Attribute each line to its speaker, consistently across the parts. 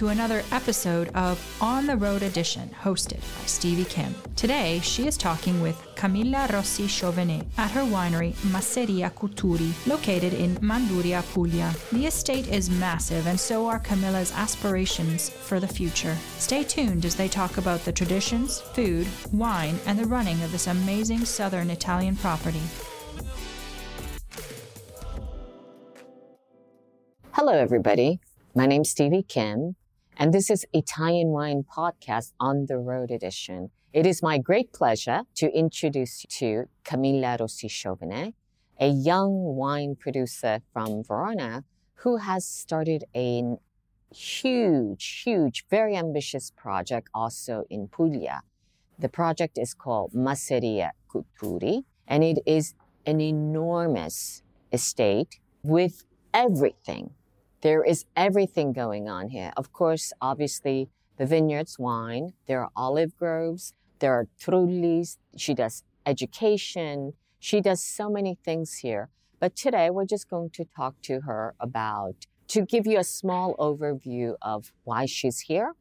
Speaker 1: to another episode of On the Road Edition, hosted by Stevie Kim. Today, she is talking with Camilla Rossi Chauvenet at her winery Masseria Cuturi, located in Manduria, Puglia. The estate is massive, and so are Camilla's aspirations for the future. Stay tuned as they talk about the traditions, food, wine, and the running of this amazing southern Italian property.
Speaker 2: Hello, everybody. My name's Stevie Kim, and this is Italian Wine Podcast on the Road Edition. It is my great pleasure to introduce you to Camilla Rossi Chauvenet, a young wine producer from Verona who has started a huge, huge, very ambitious project also in Puglia. The project is called Masseria Cuturi, and it is an enormous estate with everything there is everything going on here. Of course, obviously, the vineyards wine, there are olive groves, there are trullis, she does education, she does so many things here. But today we're just going to talk to her about, to give you a small overview of why she's here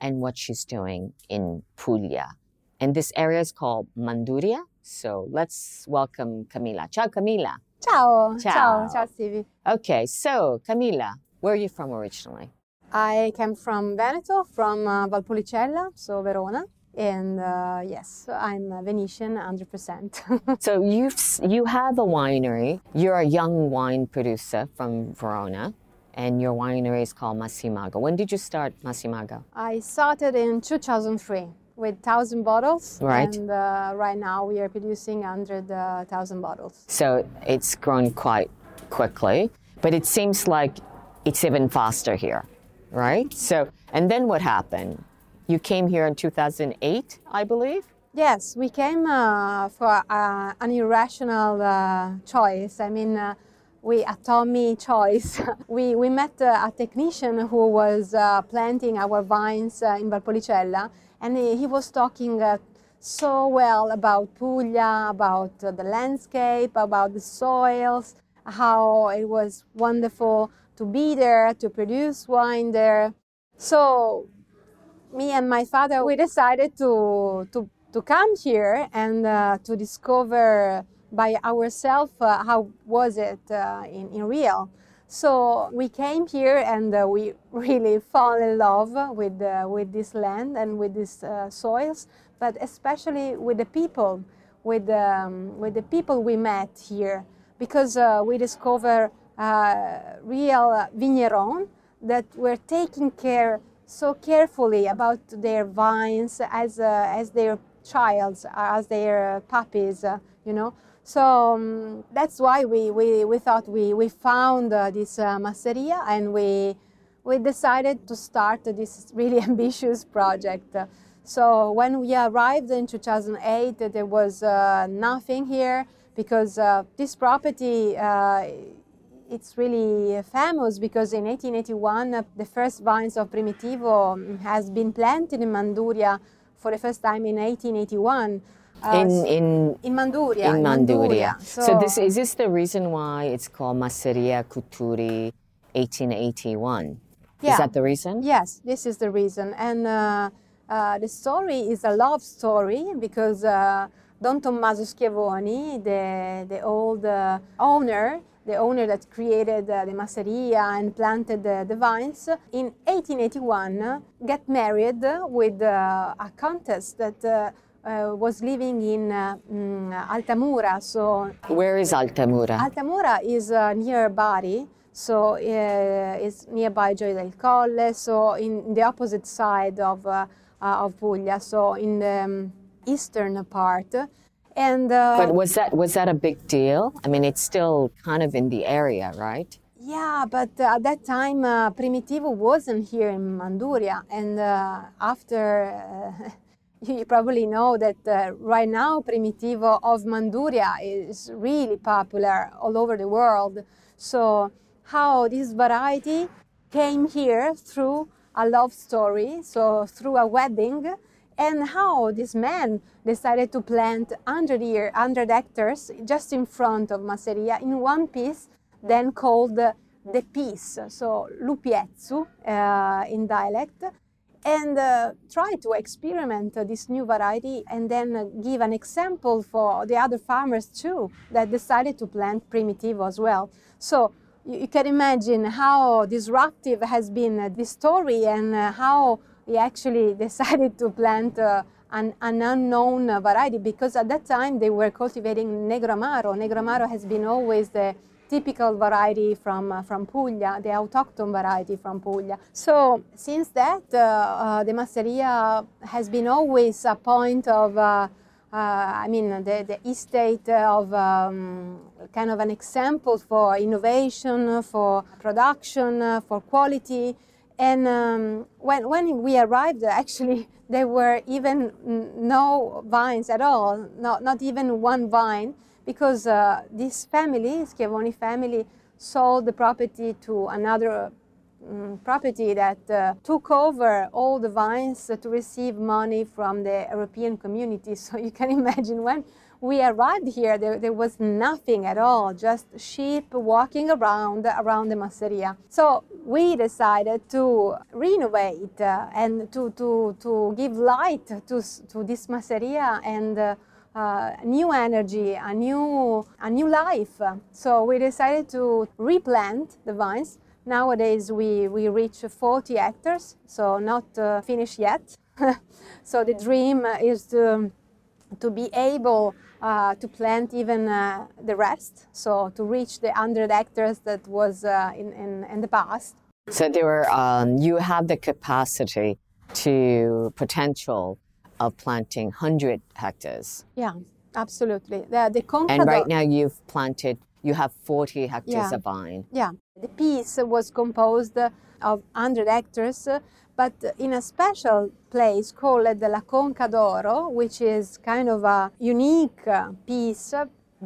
Speaker 2: and what she's doing in Puglia. And this area is called Manduria. So let's welcome Camilla. Ciao, Camilla.
Speaker 3: Ciao.
Speaker 2: Ciao.
Speaker 3: Ciao, Ciao Stevie.
Speaker 2: Okay, so Camilla, where are you from originally?
Speaker 3: I came from Veneto, from uh, Valpolicella, so Verona. And uh, yes, I'm a Venetian 100%.
Speaker 2: so you've you have a winery. You're a young wine producer from Verona, and your winery is called Massimago. When did you start Massimago?
Speaker 3: I started in 2003 with 1,000 bottles.
Speaker 2: Right.
Speaker 3: And uh, right now we are producing 100,000 bottles.
Speaker 2: So it's grown quite quickly, but it seems like it's even faster here, right? So, and then what happened? You came here in 2008, I believe?
Speaker 3: Yes, we came uh, for uh, an irrational uh, choice. I mean, uh, we a Tommy choice. we we met uh, a technician who was uh, planting our vines in Valpolicella, and he, was talking so well about Puglia, about the landscape, about the soils, how it was wonderful to be there, to produce wine there. So me and my father, we decided to, to, to come here and uh, to discover by ourselves uh, how was it uh, in, in real. So we came here and uh, we really fall in love with, uh, with this land and with these uh, soils, but especially with the people, with, um, with the people we met here, because we discover uh, real vigneron that were taking care so carefully about their vines as, uh, as their childs, as their puppies, uh, you know. So um, that's why we, we, we thought we, we found uh, this uh, masseria and we, we decided to start this really ambitious project. So when we arrived in 2008, there was uh, nothing here because this property it's really famous because in 1881 uh, the first vines of Primitivo um, has been planted in Manduria for the first time in 1881.
Speaker 2: Uh, in in
Speaker 3: in Manduria.
Speaker 2: In Manduria. So, so, this is this the reason why it's called Masseria Cuturi 1881?
Speaker 3: Yeah.
Speaker 2: Is that the reason?
Speaker 3: Yes, this is the reason. And uh, uh, the story is a love story because uh, Don Tommaso Schiavoni, the the old uh, owner, the owner that created uh, the masseria and planted uh, the vines, in 1881 get married with uh, a countess that uh, uh, was living in mm, Altamura. So
Speaker 2: where is Altamura?
Speaker 3: Altamura is near Bari. So it's nearby Gioia del Colle, so in the opposite side of, of Puglia, so in the um, eastern part.
Speaker 2: And uh, but was that was that a big deal? I mean, it's still kind of in the area, right?
Speaker 3: Yeah, but uh, at that time, uh, Primitivo wasn't here in Manduria, and after. you probably know that uh, right now Primitivo of Manduria is really popular all over the world. So how this variety came here through a love story, so through a wedding, and how this man decided to plant 100, year, 100 hectares just in front of Masseria in one piece, then called the piece, so lupiezzu uh, in dialect, and uh, try to experiment uh, this new variety and then give an example for the other farmers too that decided to plant primitivo as well. So you, you can imagine how disruptive has been this story and uh, how he actually decided to plant uh, an, an, unknown variety because at that time they were cultivating Negroamaro. Negramaro has been always the typical variety from, uh, from Puglia, the autochthon variety from Puglia. So since that, uh, uh, the Masseria has been always a point of, uh, uh, I mean, the, the estate of um, kind of an example for innovation, for production, for quality. And um, when, when we arrived, actually, there were even no vines at all, not, not even one vine because uh, this family, Schiavoni family, sold the property to another um, property that uh, took over all the vines to receive money from the European community. So you can imagine when we arrived here, there, there was nothing at all, just sheep walking around around the masseria. So we decided to renovate uh, and to, to, to give light to, to this masseria and uh, uh, new energy, a new, a new life. So we decided to replant the vines. Nowadays we, we reach 40 hectares, so not uh, finished yet. so the dream is to, to be able uh, to plant even uh, the rest, so to reach the 100 hectares that was uh, in, in, in, the past.
Speaker 2: So there were, um, you have the capacity to potential of planting 100 hectares.
Speaker 3: Yeah, absolutely. The, the
Speaker 2: and right now you've planted, you have 40 hectares yeah. of vine.
Speaker 3: Yeah, the piece was composed of 100 hectares, but in a special place called the La Conca d'Oro, which is kind of a unique piece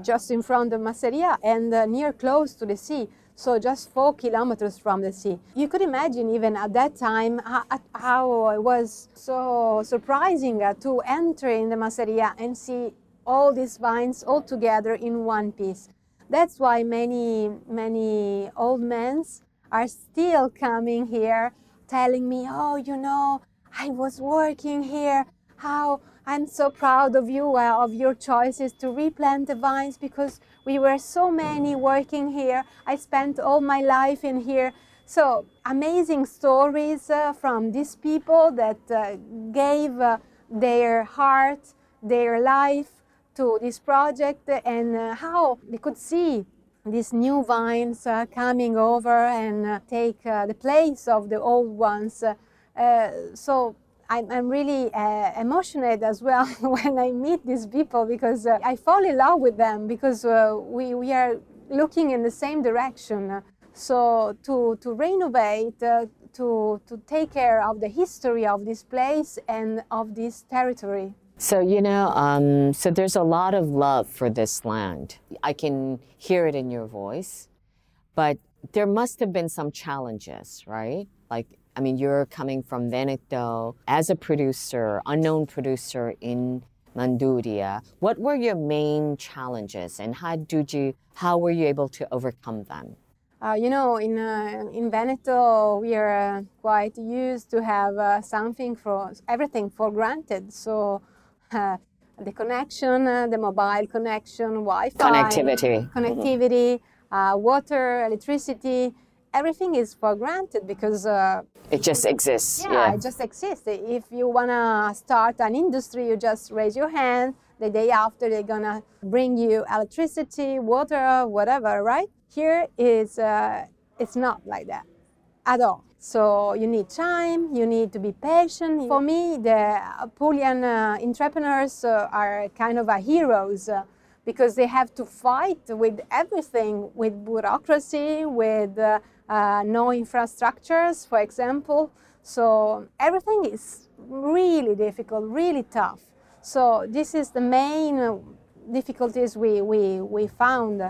Speaker 3: just in front of Masseria and near close to the sea so just four kilometers from the sea. You could imagine even at that time how it was so surprising uh, to enter in the masseria and see all these vines all together in one piece. That's why many, many old men are still coming here telling me, oh, you know, I was working here, how I'm so proud of you, uh, of your choices to replant the vines because we were so many working here. I spent all my life in here. So amazing stories uh, from these people that uh, gave uh, their heart, their life to this project and uh, how they could see these new vines uh, coming over and take the place of the old ones. so I'm, I'm really uh, emotional as well when I meet these people because uh, I fall in love with them because uh, we, we are looking in the same direction. So to, to renovate, uh, to, to take care of the history of this place and of this territory.
Speaker 2: So, you know, um, so there's a lot of love for this land. I can hear it in your voice, but there must have been some challenges, right? Like I mean, you're coming from Veneto as a producer, unknown producer in Manduria. What were your main challenges, and how did you? How were you able to overcome them?
Speaker 3: Uh, you know, in uh, in Veneto, we are uh, quite used to have uh, something for everything for granted. So. Uh, the connection, uh, the mobile connection, Wi-Fi,
Speaker 2: connectivity,
Speaker 3: connectivity, mm-hmm. water, electricity everything is for granted because uh,
Speaker 2: it just exists.
Speaker 3: Yeah, yeah, it just exists. If you wanna start an industry, you just raise your hand. The day after, they're gonna bring you electricity, water, whatever. Right? Here is uh, it's not like that at all. So you need time, you need to be patient. For me, the Pulian uh, entrepreneurs uh, are kind of a heroes uh, because they have to fight with everything, with bureaucracy, with uh, uh, no infrastructures, for example. So everything is really difficult, really tough. So this is the main difficulties we, we, we found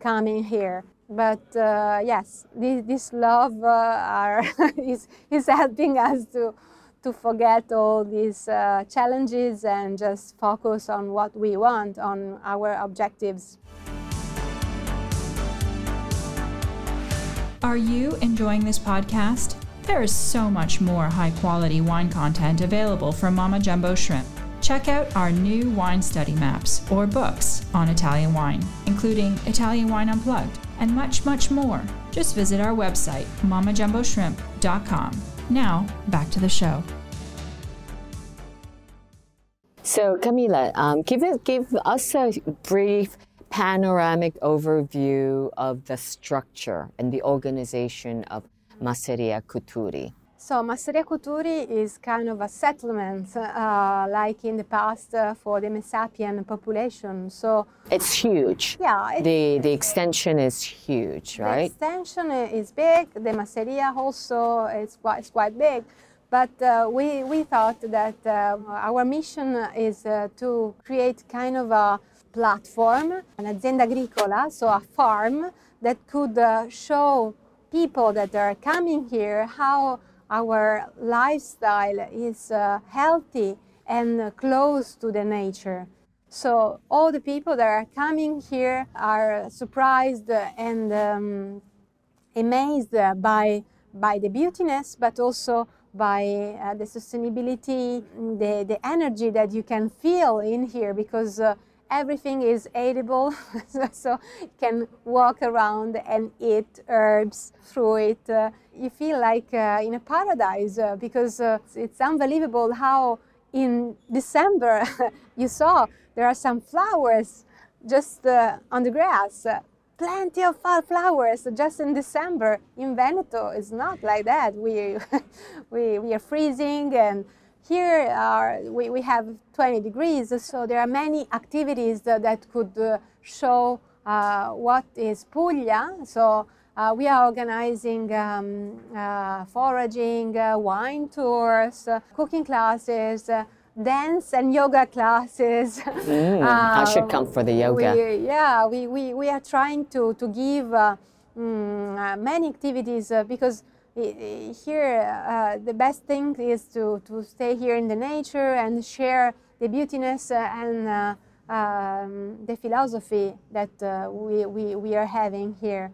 Speaker 3: coming here but uh, yes, this, this love uh, are is, is helping us to, to forget all these uh, challenges and just focus on what we want, on our objectives.
Speaker 1: Are you enjoying this podcast? There is so much more high quality wine content available from Mama Jumbo Shrimp check out our new wine study maps or books on Italian wine, including Italian Wine Unplugged and much, much more. Just visit our website, mamajumboshrimp.com. Now, back to the show.
Speaker 2: So, Camilla, um, give, give us a brief panoramic overview of the structure and the organization of Masseria Cuturi.
Speaker 3: So Masseria Cuturi is kind of a settlement, uh, like in the past uh, for the Messapian population. So
Speaker 2: it's huge.
Speaker 3: Yeah, it's,
Speaker 2: the the extension is huge, right?
Speaker 3: The extension is big. The Masseria also is quite, is quite big. But uh, we, we thought that uh, our mission is uh, to create kind of a platform, an azienda agricola, so a farm that could uh, show people that are coming here how our lifestyle is uh, healthy and close to the nature. So all the people that are coming here are surprised and um, amazed by by the beautiness, but also by uh, the sustainability, the, the energy that you can feel in here because uh, everything is edible. So you can walk around and eat herbs fruit. Uh, you feel like uh, in a paradise uh, because uh, it's unbelievable how in december you saw there are some flowers just on the grass plenty of flowers. Just in december in veneto it's not like that. We we, we are freezing and here are, we, we have 20 degrees, so there are many activities that, that could uh, show uh, what is Puglia. So uh, we are organizing um, uh, foraging, uh, wine tours, uh, cooking classes, dance and yoga classes.
Speaker 2: Mm, I should come for the yoga.
Speaker 3: We, yeah, we, we, we are trying to, to give mm, many activities because here uh, the best thing is to, to stay here in the nature and share the beautiness uh, and uh, um, the philosophy that uh, we, we, we are having here.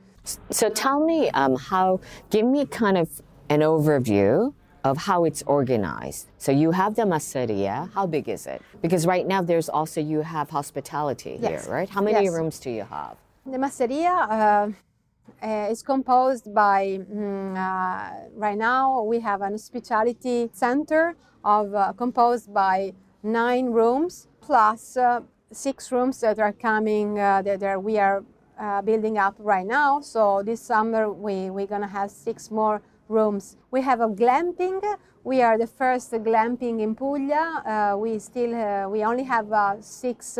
Speaker 2: So tell me um, how, give me kind of an overview of how it's organized. So you have the masseria. How big is it? Because right now there's also you have hospitality
Speaker 3: yes.
Speaker 2: here, right? How many
Speaker 3: yes.
Speaker 2: rooms do you have?
Speaker 3: The masseria uh, uh, is composed by, mm, uh, right now we have an hospitality center of uh, composed by nine rooms plus uh, six rooms that are coming uh, that are, we are uh, building up right now. So this summer we, we're gonna have six more rooms. We have a glamping. We are the first glamping in Puglia. Uh, we still, uh, we only have uh, six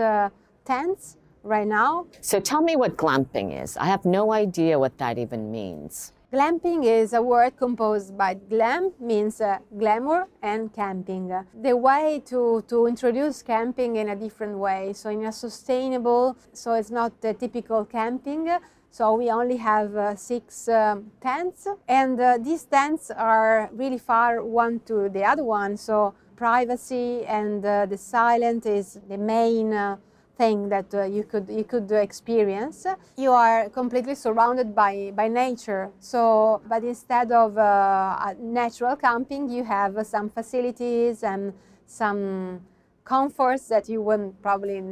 Speaker 3: tents right now.
Speaker 2: So tell me what glamping is. I have no idea what that even means.
Speaker 3: Glamping is a word composed by glam means uh, glamour and camping. The way to, to introduce camping in a different way, so in a sustainable, so it's not the typical camping. So we only have uh, six um, tents, and uh, these tents are really far one to the other one. So privacy and uh, the silent is the main uh, thing that uh, you could you could experience. You are completely surrounded by by nature. So, but instead of uh, natural camping, you have some facilities and some comforts that you wouldn't probably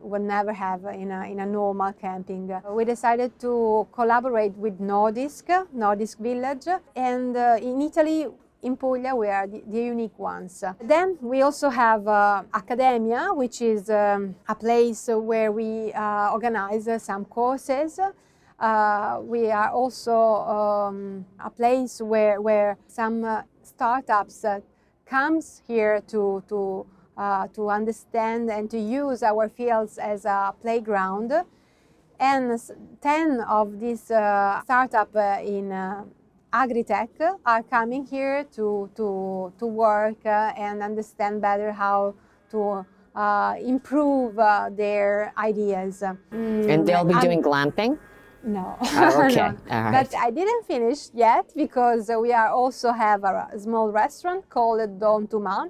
Speaker 3: would never have in a, in a normal camping. We decided to collaborate with Nordisk, Nordisk Village, and uh, in Italy in Puglia we are the, the, unique ones. Then we also have uh, Accademia, which is um, a place where we uh, organize uh, some courses. uh, we are also um, a place where, where some uh, startups comes here to, to, uh, to understand and to use our fields as a playground. And 10 of these uh, startups uh, in uh, agri-tech are coming here to, to, to work uh, and understand better how to uh, improve uh, their ideas.
Speaker 2: Mm, and they'll be doing glamping?
Speaker 3: No.
Speaker 2: Oh, okay.
Speaker 3: no.
Speaker 2: All right.
Speaker 3: But I didn't finish yet because we are also have a small restaurant called Don Tuma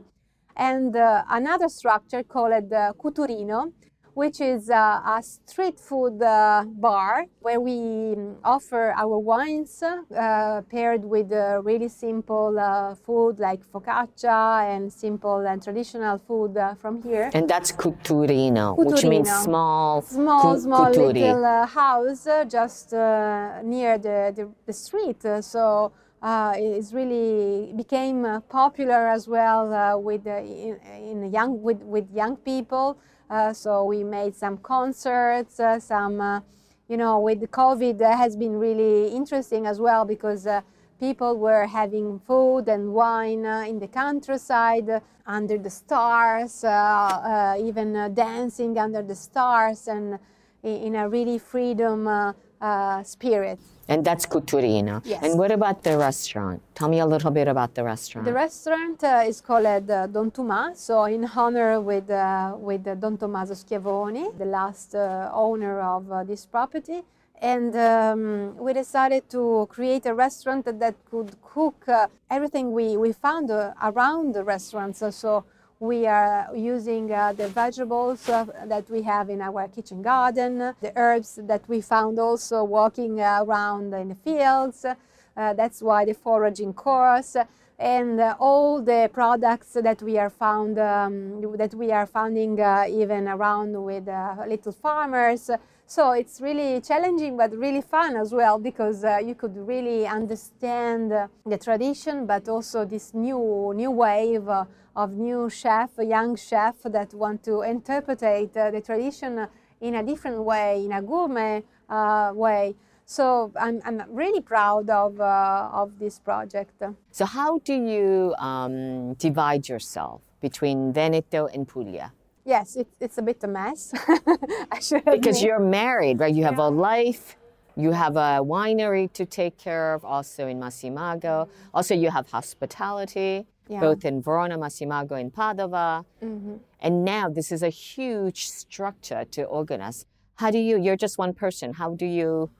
Speaker 3: and uh, another structure called uh, Cuturino which is uh, a street food uh, bar where we um, offer our wines uh, paired with uh, really simple uh, food like focaccia and simple and traditional food uh, from here.
Speaker 2: And that's Cuturino, which means small,
Speaker 3: Small,
Speaker 2: cu-
Speaker 3: small
Speaker 2: cuturi.
Speaker 3: little uh, house uh, just uh, near the, the, the street. Uh, so uh, it's really became uh, popular as well uh, with in, in young with, with young people. Uh, so we made some concerts, uh, some uh, you know with COVID has been really interesting as well because. People were having food and wine in the countryside, under the stars, even dancing under the stars, and i- in a really freedom uh, spirit.
Speaker 2: And that's Cuturino.
Speaker 3: Yes.
Speaker 2: And what about the restaurant? Tell me a little bit about the restaurant.
Speaker 3: The restaurant uh, is called uh, Don Tomà, so in honor with uh, with uh, Don Tommaso Schiavoni, the last uh, owner of uh, this property. And um, we decided to create a restaurant that, could cook uh, everything we, we found uh, around the restaurant. So, so we are using uh, the vegetables uh, that we have in our kitchen garden, the herbs that we found also walking around in the fields. Uh, that's why the foraging course and uh, all the products that we are found um, that we are finding uh, even around with uh, little farmers. So it's really challenging, but really fun as well because uh, you could really understand the tradition, but also this new new wave uh, of new chef, young chef that want to interpret uh, the tradition in a different way, in a gourmet way. So I'm, I'm really proud of, uh, of this project.
Speaker 2: so, how do you um, divide yourself between Veneto and Puglia?
Speaker 3: Yes, it, it's a bit a mess.
Speaker 2: Because you're married, right? You have a life, you have a winery to take care of, also in Massimago. Also, you have hospitality,
Speaker 3: Yeah.
Speaker 2: both in Verona, Massimago, and Padova.
Speaker 3: Mm-hmm.
Speaker 2: And now this is a huge structure to organize. How do you, you're just one person, how do you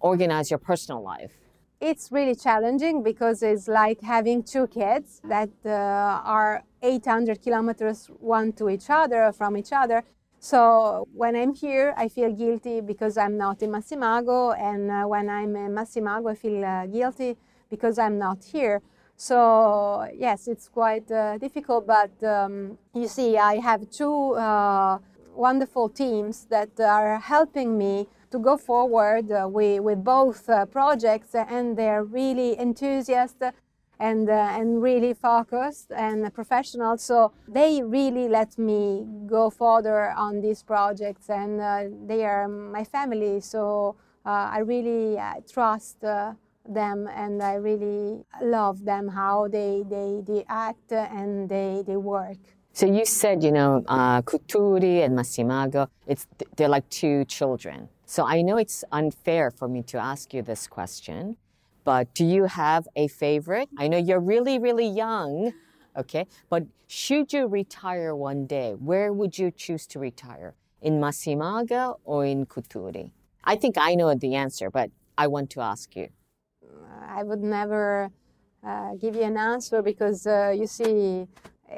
Speaker 2: organize your personal life?
Speaker 3: It's really challenging because it's like having two kids that uh, are 800 kilometers one to each other from each other. So when I'm here, I feel guilty because I'm not in Massimago, and uh, when I'm in Massimago, I feel uh, guilty because I'm not here. So yes, it's quite uh, difficult, but um, you see, I have two uh, wonderful teams that are helping me to go forward uh, with, with both uh, projects, and they're really enthusiastic and, uh, and really focused and professional. So they really let me go further on these projects, and they are my family. So I really trust them, and I really love them how they they, they act and they, they work.
Speaker 2: So you said, you know, uh, Cuturi and Massimago, it's, they're like two children. So I know it's unfair for me to ask you this question, but do you have a favorite? I know you're really, really young, okay? But should you retire one day, where would you choose to retire? In Massimago or in Cuturi? I think I know the answer, but I want to ask you.
Speaker 3: I would never uh, give you an answer because uh, you see,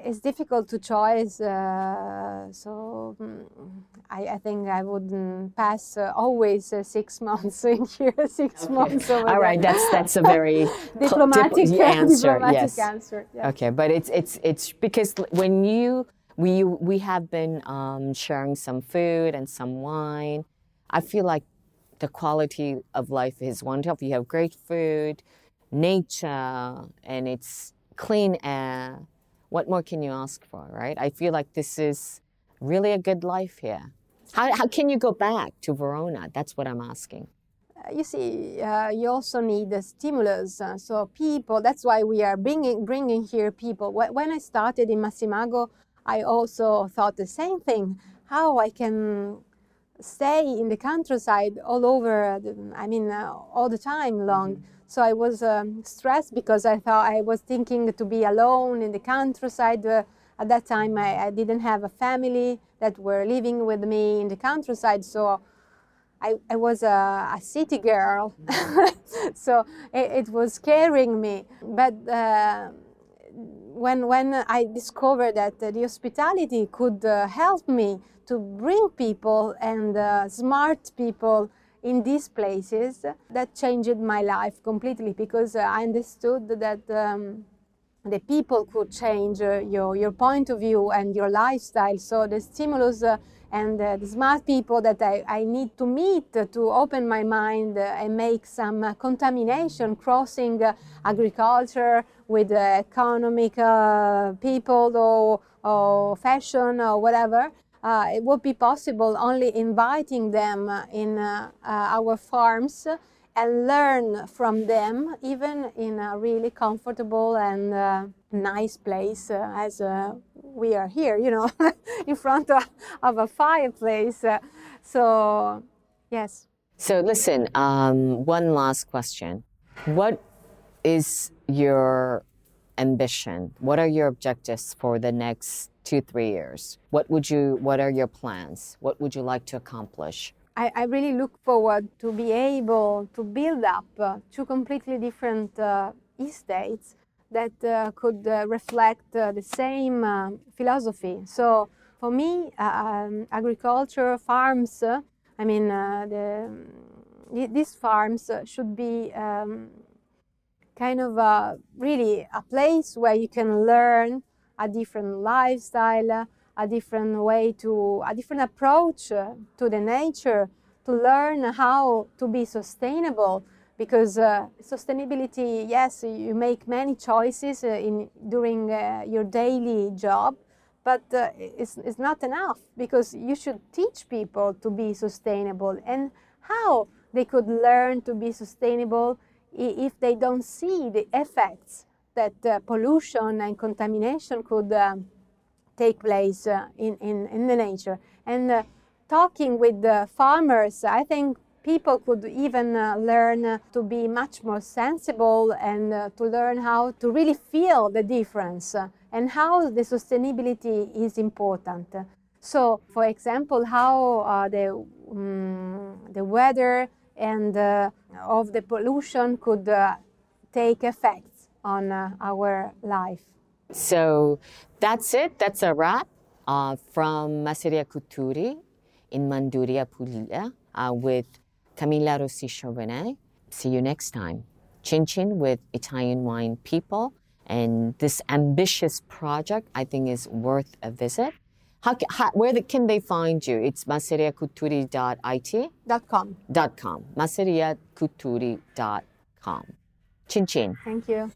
Speaker 3: it's difficult to choose. Uh, so mm, I, I think I wouldn't pass uh, always uh, six months in here, six months over
Speaker 2: All right,
Speaker 3: there.
Speaker 2: that's that's a very
Speaker 3: diplomatic
Speaker 2: dip- answer.
Speaker 3: diplomatic
Speaker 2: yes.
Speaker 3: answer. Yeah.
Speaker 2: Okay, but it's it's it's because when you we we have been um, sharing some food and some wine. I feel like the quality of life is wonderful. You have great food, nature, and it's clean air. What more can you ask for, right? I feel like this is really a good life here. How, how can you go back to Verona? That's what I'm asking.
Speaker 3: you see, uh, you also need the stimulus. Uh, so people, that's why we are bringing bringing here people. When I started in Massimago, I also thought the same thing: how I can stay in the countryside all over. The, I mean, uh, all the time long. Mm-hmm. So I was um, stressed because I thought I was thinking to be alone in the countryside. Uh, at that time, I, I, didn't have a family that were living with me in the countryside. So I, I was a, a city girl, so it, it, was scaring me. But uh, when when I discovered that the hospitality could uh, help me to bring people and uh, smart people in these places, that changed my life completely because I understood that. Um, the people could change uh, your, your point of view and your lifestyle. So the stimulus uh, and uh, the smart people that I, I need to meet to open my mind and make some uh, contamination crossing uh, agriculture with uh, economic people or, or fashion or whatever. It would be possible only inviting them in our farms and learn from them, even in a really comfortable and uh, nice place uh, as uh, we are here, you know, in front of, of a fireplace. Uh, so, yes.
Speaker 2: So, listen, um, one last question. What is your ambition? What are your objectives for the next two, three years? What would you, what are your plans? What would you like to accomplish?
Speaker 3: I, I really look forward to be able to build up uh, two completely different uh, estates that uh, could uh, reflect uh, the same uh, philosophy. So for me, um, agriculture, farms, I mean, the, these farms should be um, kind of really a place where you can learn a different lifestyle, a different way to, a different approach to the nature, to learn how to be sustainable. Because uh, sustainability, yes, you make many choices uh, in during uh, your daily job, but uh, it's, it's not enough because you should teach people to be sustainable and how they could learn to be sustainable if they don't see the effects that uh, pollution and contamination could um, take place uh, in, in, in the nature. And uh, talking with the farmers, I think people could even uh, learn uh, to be much more sensible and uh, to learn how to really feel the difference uh, and how the sustainability is important. So, for example, how uh, the, um, the weather and of the pollution could take effects on our life.
Speaker 2: So that's it. That's a wrap uh, from Masseria Cuturi in Manduria, Puglia, uh, with Camilla Rossi Chauvenet. See you next time. Chin Chin with Italian Wine People. And this ambitious project, I think, is worth a visit. How, how, where the, can they find you? It's masseriacuturi.it?
Speaker 3: Dot com.
Speaker 2: Com. masseriacuturi.com. Chin Chin.
Speaker 3: Thank you.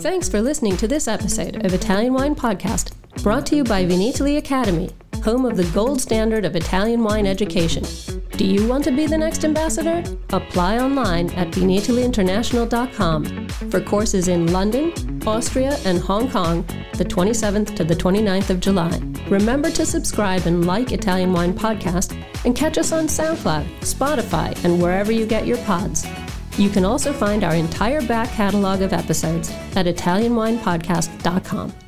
Speaker 4: Thanks for listening to this episode of Italian Wine Podcast, brought to you by Vinitaly Academy, home of the gold standard of Italian wine education. Do you want to be the next ambassador? Apply online at vinitalyinternational.com for courses in London, Austria, and Hong Kong the 27th to the 29th of July. Remember to subscribe and like Italian Wine Podcast and catch us on SoundCloud, Spotify, and wherever you get your pods. You can also find our entire back catalog of episodes at ItalianWinePodcast.com.